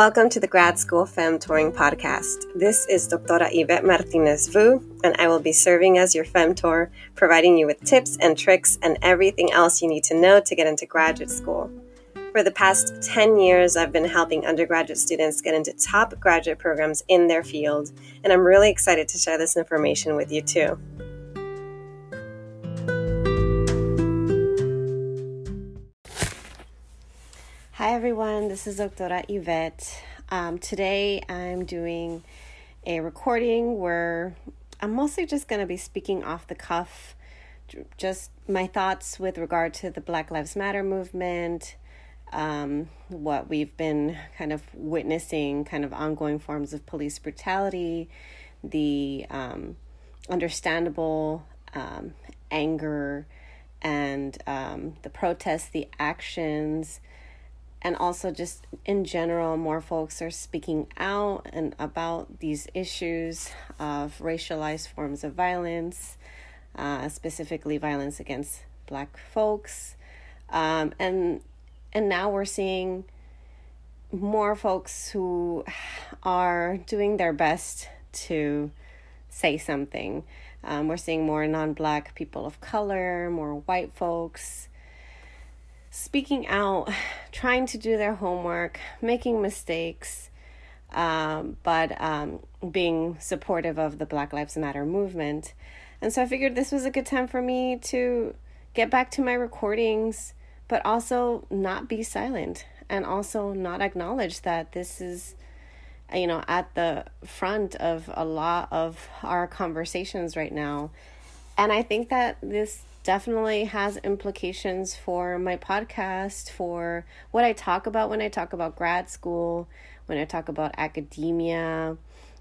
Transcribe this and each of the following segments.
Welcome to the Grad School Femtoring Podcast. This is Doctora Yvette Martinez Vu, and I will be serving as your femtor, providing you with tips and tricks and everything else you need to know to get into graduate school. For the past 10 years, I've been helping undergraduate students get into top graduate programs in their field, and I'm really excited to share this information with you too. Hi everyone, this is Doctora Yvette. Um, today I'm doing a recording where I'm mostly just going to be speaking off the cuff, just my thoughts with regard to the Black Lives Matter movement, um, what we've been kind of witnessing, kind of ongoing forms of police brutality, the um, understandable um, anger, and um, the protests, the actions and also just in general more folks are speaking out and about these issues of racialized forms of violence uh, specifically violence against black folks. Um, and and now we're seeing more folks who are doing their best to say something. Um, we're seeing more non-black people of color more white folks speaking out, trying to do their homework, making mistakes, um, but um, being supportive of the Black Lives Matter movement. And so I figured this was a good time for me to get back to my recordings, but also not be silent and also not acknowledge that this is you know at the front of a lot of our conversations right now and i think that this definitely has implications for my podcast, for what I talk about when I talk about grad school, when I talk about academia,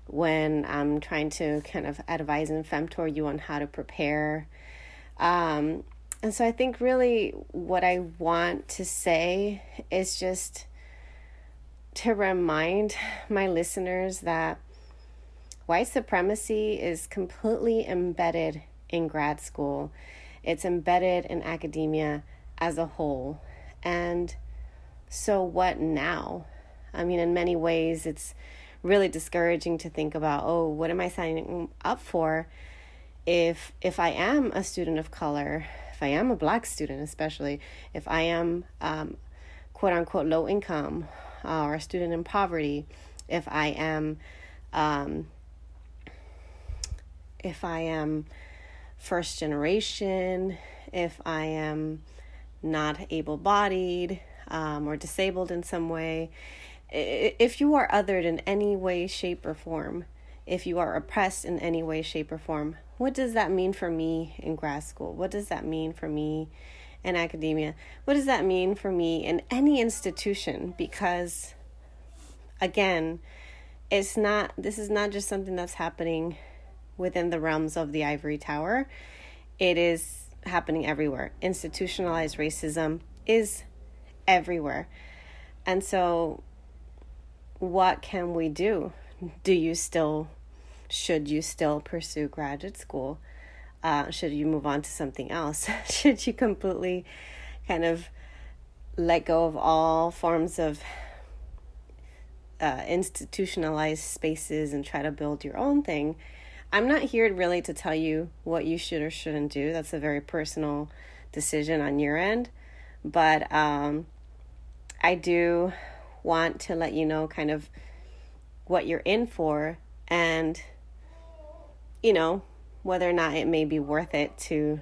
when I'm trying to kind of advise and femtor you on how to prepare. Um, and so I think really what I want to say is just to remind my listeners that white supremacy is completely embedded in grad school it's embedded in academia as a whole. And so, what now? I mean, in many ways, it's really discouraging to think about oh, what am I signing up for if if I am a student of color, if I am a black student, especially if I am um, quote unquote low income uh, or a student in poverty, if I am um, if I am first generation, if I am not able bodied um, or disabled in some way, if you are othered in any way, shape, or form, if you are oppressed in any way, shape, or form, what does that mean for me in grad school? What does that mean for me in academia? What does that mean for me in any institution? Because, again, it's not, this is not just something that's happening within the realms of the ivory tower. It is happening everywhere. Institutionalized racism is everywhere. And so, what can we do? Do you still, should you still pursue graduate school? Uh, should you move on to something else? should you completely kind of let go of all forms of uh, institutionalized spaces and try to build your own thing? I'm not here really to tell you what you should or shouldn't do. That's a very personal decision on your end. But um, I do want to let you know kind of what you're in for and, you know, whether or not it may be worth it to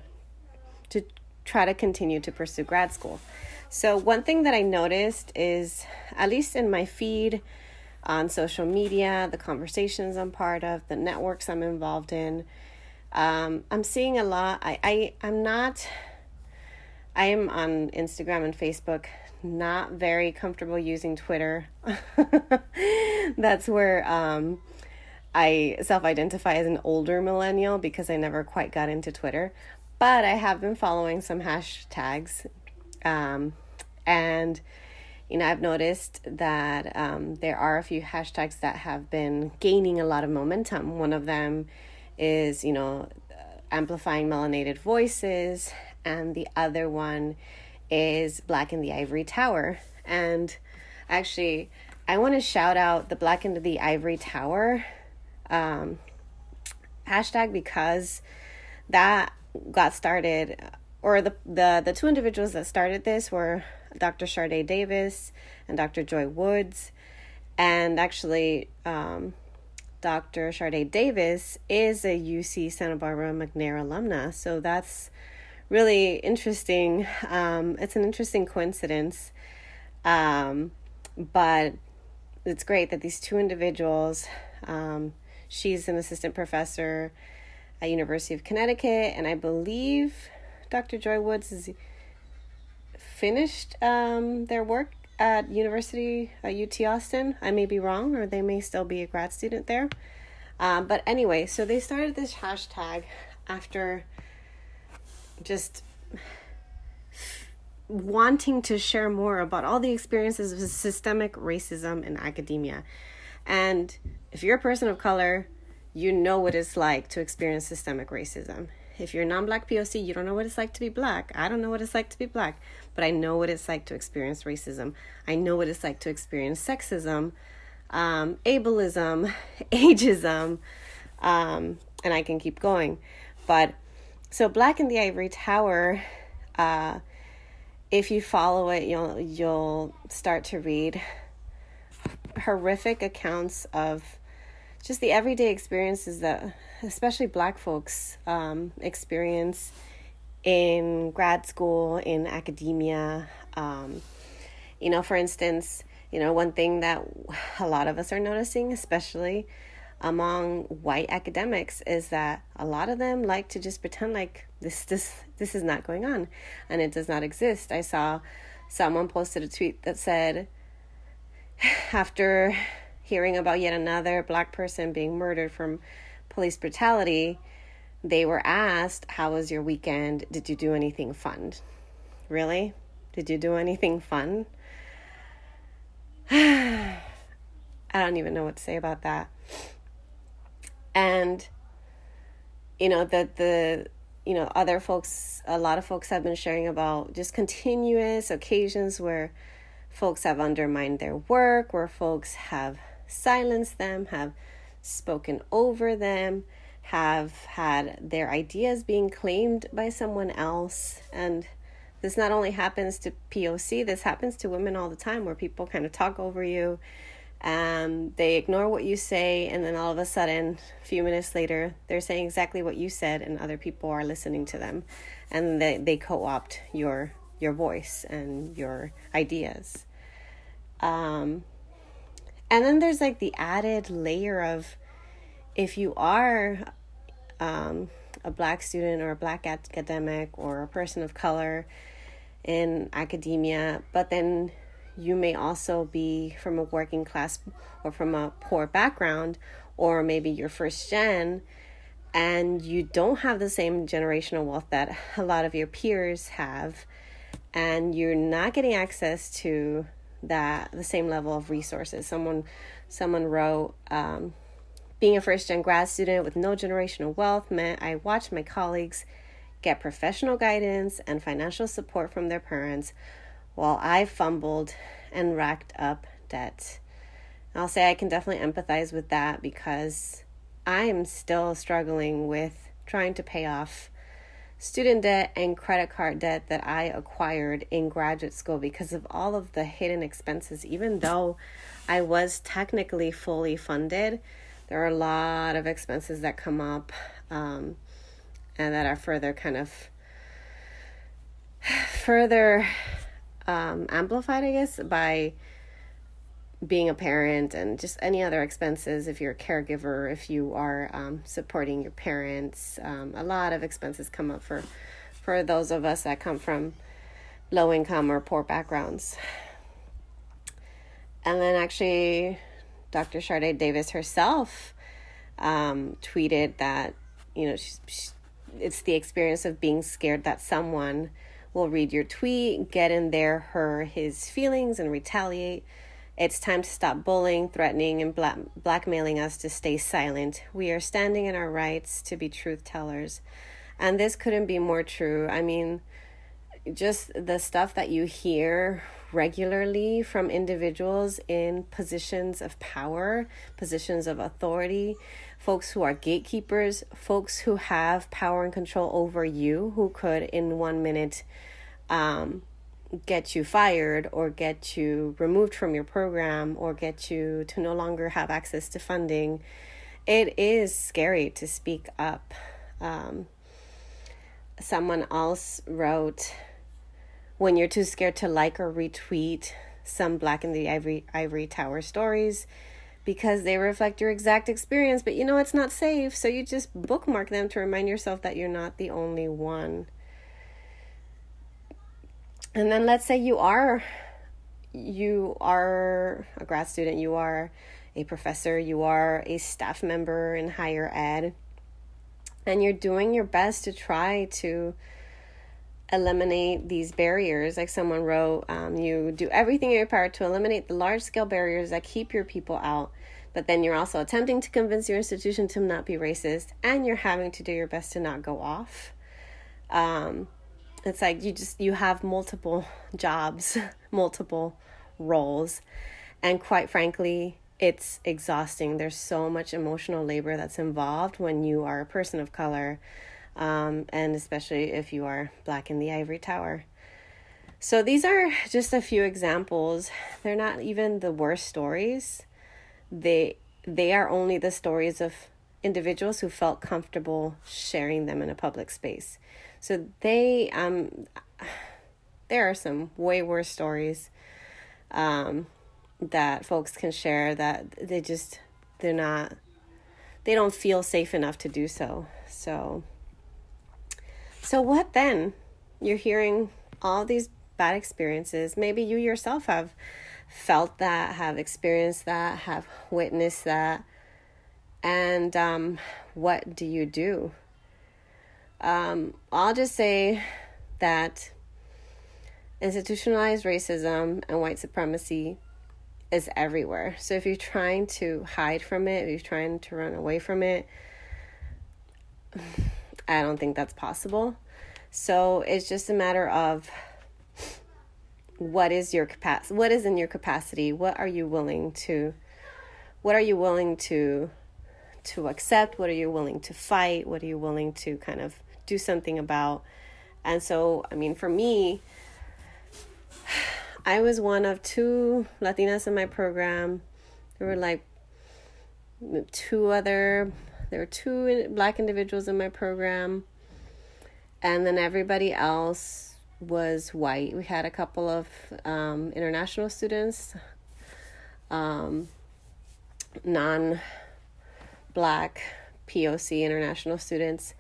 to try to continue to pursue grad school. So one thing that I noticed is at least in my feed on social media, the conversations I'm part of, the networks I'm involved in. Um, I'm seeing a lot. I, I I'm not. I am on Instagram and Facebook. Not very comfortable using Twitter. That's where um, I self-identify as an older millennial because I never quite got into Twitter. But I have been following some hashtags, um, and you know, I've noticed that um, there are a few hashtags that have been gaining a lot of momentum. One of them is, you know, amplifying melanated voices, and the other one is Black in the Ivory Tower. And actually, I want to shout out the Black in the Ivory Tower um, hashtag because that got started, or the, the, the two individuals that started this were Dr. Shardé Davis and Dr. Joy Woods. And actually, um, Dr. Shardé Davis is a UC Santa Barbara McNair alumna. So that's really interesting. Um, it's an interesting coincidence. Um, but it's great that these two individuals, um, she's an assistant professor at University of Connecticut, and I believe Dr. Joy Woods is finished um, their work at University at UT Austin. I may be wrong, or they may still be a grad student there. Um, but anyway, so they started this hashtag after just wanting to share more about all the experiences of systemic racism in academia. And if you're a person of color, you know what it's like to experience systemic racism. If you're non black POC, you don't know what it's like to be black. I don't know what it's like to be black, but I know what it's like to experience racism. I know what it's like to experience sexism, um, ableism, ageism, um, and I can keep going. But so, Black in the Ivory Tower, uh, if you follow it, you'll you'll start to read horrific accounts of just the everyday experiences that especially black folks um, experience in grad school in academia um, you know for instance you know one thing that a lot of us are noticing especially among white academics is that a lot of them like to just pretend like this this this is not going on and it does not exist. I saw someone posted a tweet that said after hearing about yet another black person being murdered from police brutality, they were asked, "How was your weekend? Did you do anything fun?" Really? Did you do anything fun? I don't even know what to say about that and you know that the you know other folks a lot of folks have been sharing about just continuous occasions where folks have undermined their work where folks have silenced them have spoken over them have had their ideas being claimed by someone else and this not only happens to POC this happens to women all the time where people kind of talk over you um, they ignore what you say, and then all of a sudden, a few minutes later, they're saying exactly what you said, and other people are listening to them, and they, they co opt your your voice and your ideas. Um, and then there's like the added layer of if you are um, a black student or a black academic or a person of color in academia, but then you may also be from a working class or from a poor background, or maybe you're first gen and you don't have the same generational wealth that a lot of your peers have, and you're not getting access to that the same level of resources. Someone someone wrote um, being a first gen grad student with no generational wealth meant I watched my colleagues get professional guidance and financial support from their parents while I fumbled and racked up debt. I'll say I can definitely empathize with that because I am still struggling with trying to pay off student debt and credit card debt that I acquired in graduate school because of all of the hidden expenses. Even though I was technically fully funded, there are a lot of expenses that come up um, and that are further kind of further um, amplified, I guess, by being a parent and just any other expenses if you're a caregiver, if you are um, supporting your parents. Um, a lot of expenses come up for for those of us that come from low income or poor backgrounds. And then actually, Dr. Shardé Davis herself um, tweeted that you know she's, she, it's the experience of being scared that someone will read your tweet, get in there her his feelings and retaliate. It's time to stop bullying, threatening, and black- blackmailing us to stay silent. We are standing in our rights to be truth tellers. And this couldn't be more true. I mean, just the stuff that you hear regularly from individuals in positions of power, positions of authority, folks who are gatekeepers, folks who have power and control over you, who could in one minute um, get you fired or get you removed from your program or get you to no longer have access to funding. It is scary to speak up. Um, someone else wrote, when you're too scared to like or retweet some Black in the Ivory Ivory Tower stories because they reflect your exact experience, but you know it's not safe, so you just bookmark them to remind yourself that you're not the only one. And then let's say you are you are a grad student, you are a professor, you are a staff member in higher ed, and you're doing your best to try to eliminate these barriers. Like someone wrote, um, you do everything in your power to eliminate the large scale barriers that keep your people out. But then you're also attempting to convince your institution to not be racist, and you're having to do your best to not go off. Um, it's like you just you have multiple jobs, multiple roles, and quite frankly, it's exhausting. There's so much emotional labor that's involved when you are a person of color um, and especially if you are black in the ivory tower. So these are just a few examples. They're not even the worst stories. They they are only the stories of individuals who felt comfortable sharing them in a public space. So they um there are some way worse stories um that folks can share that they just they're not they don't feel safe enough to do so. So so, what then? You're hearing all these bad experiences. Maybe you yourself have felt that, have experienced that, have witnessed that. And um, what do you do? Um, I'll just say that institutionalized racism and white supremacy is everywhere. So if you're trying to hide from it, if you're trying to run away from it, I don't think that's possible. So it's just a matter of what is your capacity what is in your capacity? What are you willing to what are you willing to to accept? What are you willing to fight? What are you willing to kind of do something about? And so i mean for me i was one of two latinas in my program. There were like two other there were two black individuals in my program, and then everybody else was white. We had a couple of um, international students, um, non black POC international students.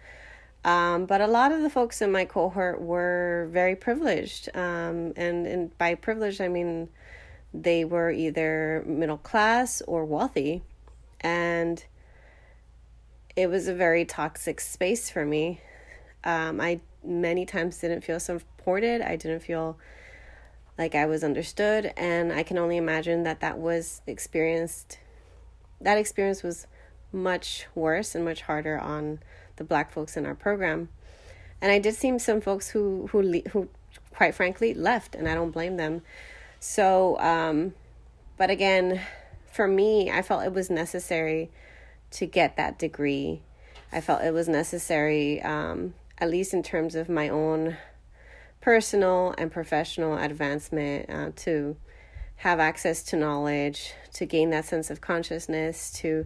Um, but a lot of the folks in my cohort were very privileged. Um, and, and by privileged, I mean they were either middle class or wealthy. And it was a very toxic space for me. Um, I many times didn't feel supported. I didn't feel like I was understood, and I can only imagine that that was experienced. That experience was much worse and much harder on the black folks in our program. And I did see some folks who who who quite frankly left, and I don't blame them. So, um, but again, for me, I felt it was necessary to get that degree. I felt it was necessary, um, at least in terms of my own personal and professional advancement, uh, to have access to knowledge, to gain that sense of consciousness, to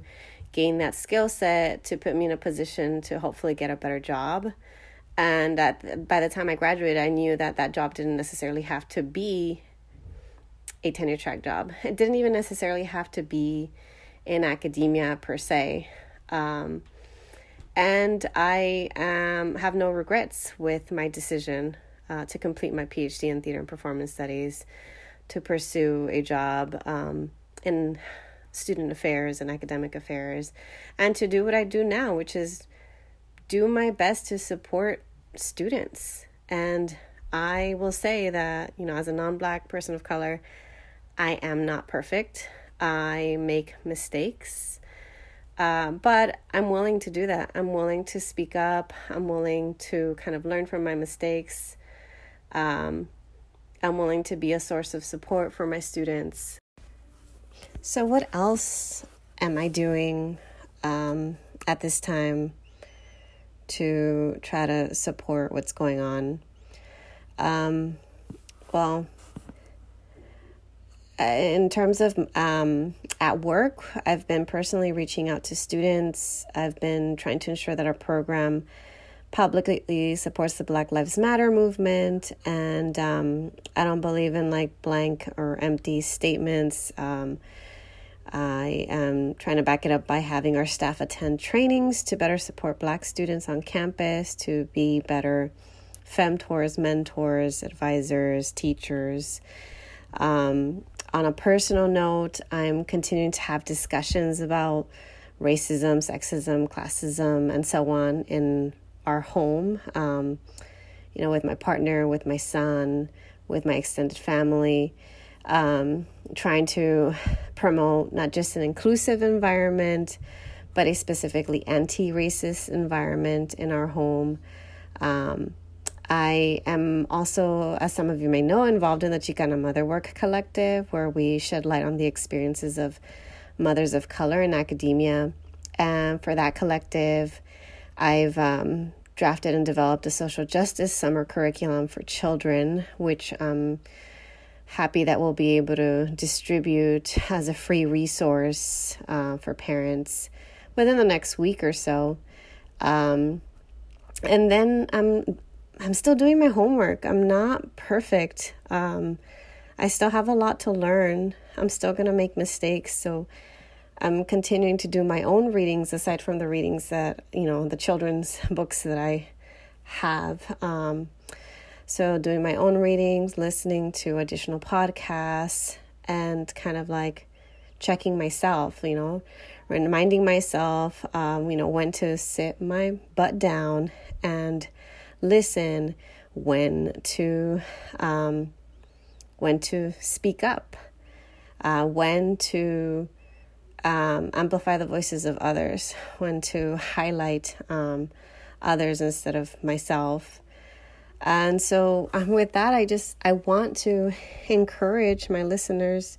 gain that skill set, to put me in a position to hopefully get a better job. And that by the time I graduated, I knew that that job didn't necessarily have to be a tenure track job. It didn't even necessarily have to be in academia per se. Um, and I um, have no regrets with my decision uh, to complete my PhD in theater and performance studies, to pursue a job um, in student affairs and academic affairs, and to do what I do now, which is do my best to support students. And I will say that, you know, as a non black person of color, I am not perfect. I make mistakes. Uh, but I'm willing to do that. I'm willing to speak up. I'm willing to kind of learn from my mistakes. Um, I'm willing to be a source of support for my students. So, what else am I doing um, at this time to try to support what's going on? Um, well, in terms of um, at work, I've been personally reaching out to students. I've been trying to ensure that our program publicly supports the Black Lives Matter movement, and um, I don't believe in like blank or empty statements. Um, I am trying to back it up by having our staff attend trainings to better support Black students on campus, to be better femtors, mentors, advisors, teachers. Um, on a personal note, I'm continuing to have discussions about racism, sexism, classism, and so on in our home. Um, you know, with my partner, with my son, with my extended family, um, trying to promote not just an inclusive environment, but a specifically anti racist environment in our home. Um, I am also, as some of you may know, involved in the Chicana Mother Work Collective, where we shed light on the experiences of mothers of color in academia. And for that collective, I've um, drafted and developed a social justice summer curriculum for children, which I'm happy that we'll be able to distribute as a free resource uh, for parents within the next week or so. Um, and then I'm I'm still doing my homework. I'm not perfect. Um, I still have a lot to learn. I'm still going to make mistakes. So I'm continuing to do my own readings aside from the readings that, you know, the children's books that I have. Um, so doing my own readings, listening to additional podcasts, and kind of like checking myself, you know, reminding myself, um, you know, when to sit my butt down and listen, when to um, when to speak up, uh, when to um, amplify the voices of others, when to highlight um, others instead of myself. And so, um, with that, I just I want to encourage my listeners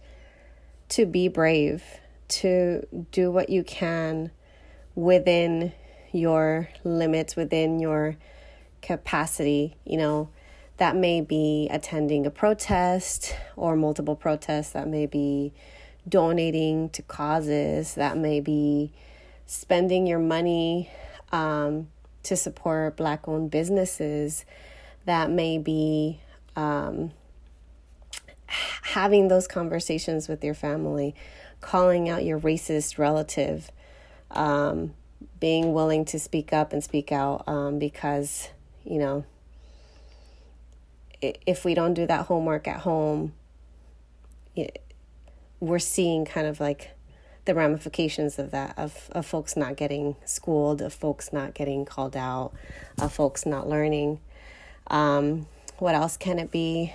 to be brave, to do what you can within your limits, within your capacity, you know, that may be attending a protest or multiple protests, that may be donating to causes, that may be spending your money um, to support Black owned businesses, that may be um, having those conversations with your family, calling out your racist relative, um, being willing to speak up and speak out um, because you know, if we don't do that homework at home, we're seeing kind of like the ramifications of that of, of folks not getting schooled, of folks not getting called out, of folks not learning. Um, what else can it be?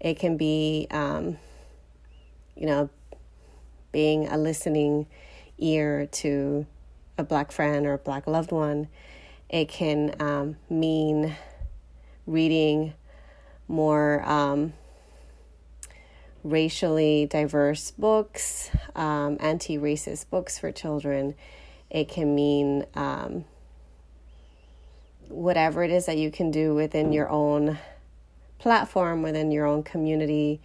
It can be, um, you know, being a listening ear to a black friend or a black loved one it can um, mean reading more um, racially diverse books, um, anti racist books for children. It can mean um, whatever it is that you can do within your own platform, within your own community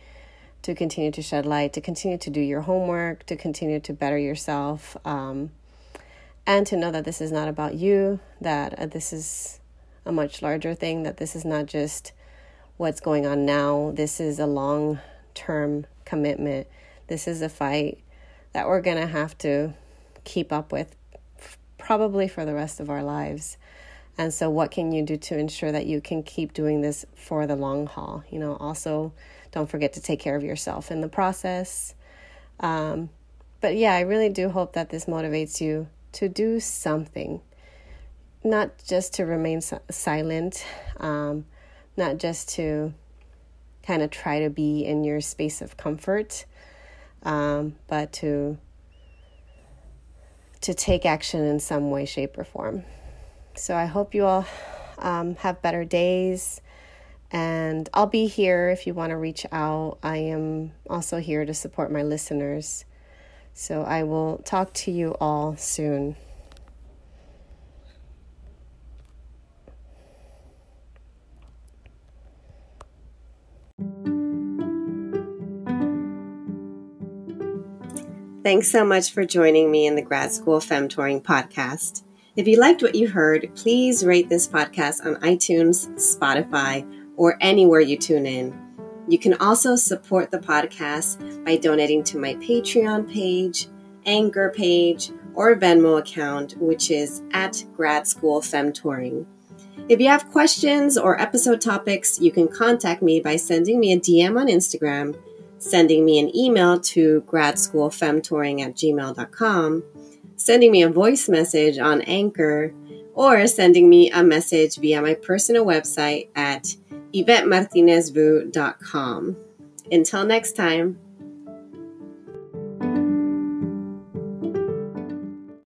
to continue to shed light, to continue to do your homework, to continue to better yourself. Um, and to know that this is not about you, that uh, this is a much larger thing, that this is not just what's going on now. This is a long term commitment. This is a fight that we're going to have to keep up with probably for the rest of our lives. And so, what can you do to ensure that you can keep doing this for the long haul? You know, also don't forget to take care of yourself in the process. Um, but yeah, I really do hope that this motivates you to do something, not just to remain silent, um, not just to kind of try to be in your space of comfort, um, but to to take action in some way, shape, or form. So I hope you all um, have better days And I'll be here if you want to reach out. I am also here to support my listeners. So I will talk to you all soon. Thanks so much for joining me in the Grad School Femtoring podcast. If you liked what you heard, please rate this podcast on iTunes, Spotify, or anywhere you tune in. You can also support the podcast by donating to my Patreon page, Anchor page, or Venmo account, which is at Grad School Femtoring. If you have questions or episode topics, you can contact me by sending me a DM on Instagram, sending me an email to gradschoolfemtoring at gmail.com, sending me a voice message on Anchor, or sending me a message via my personal website at YvetteMartinezVu.com. Until next time.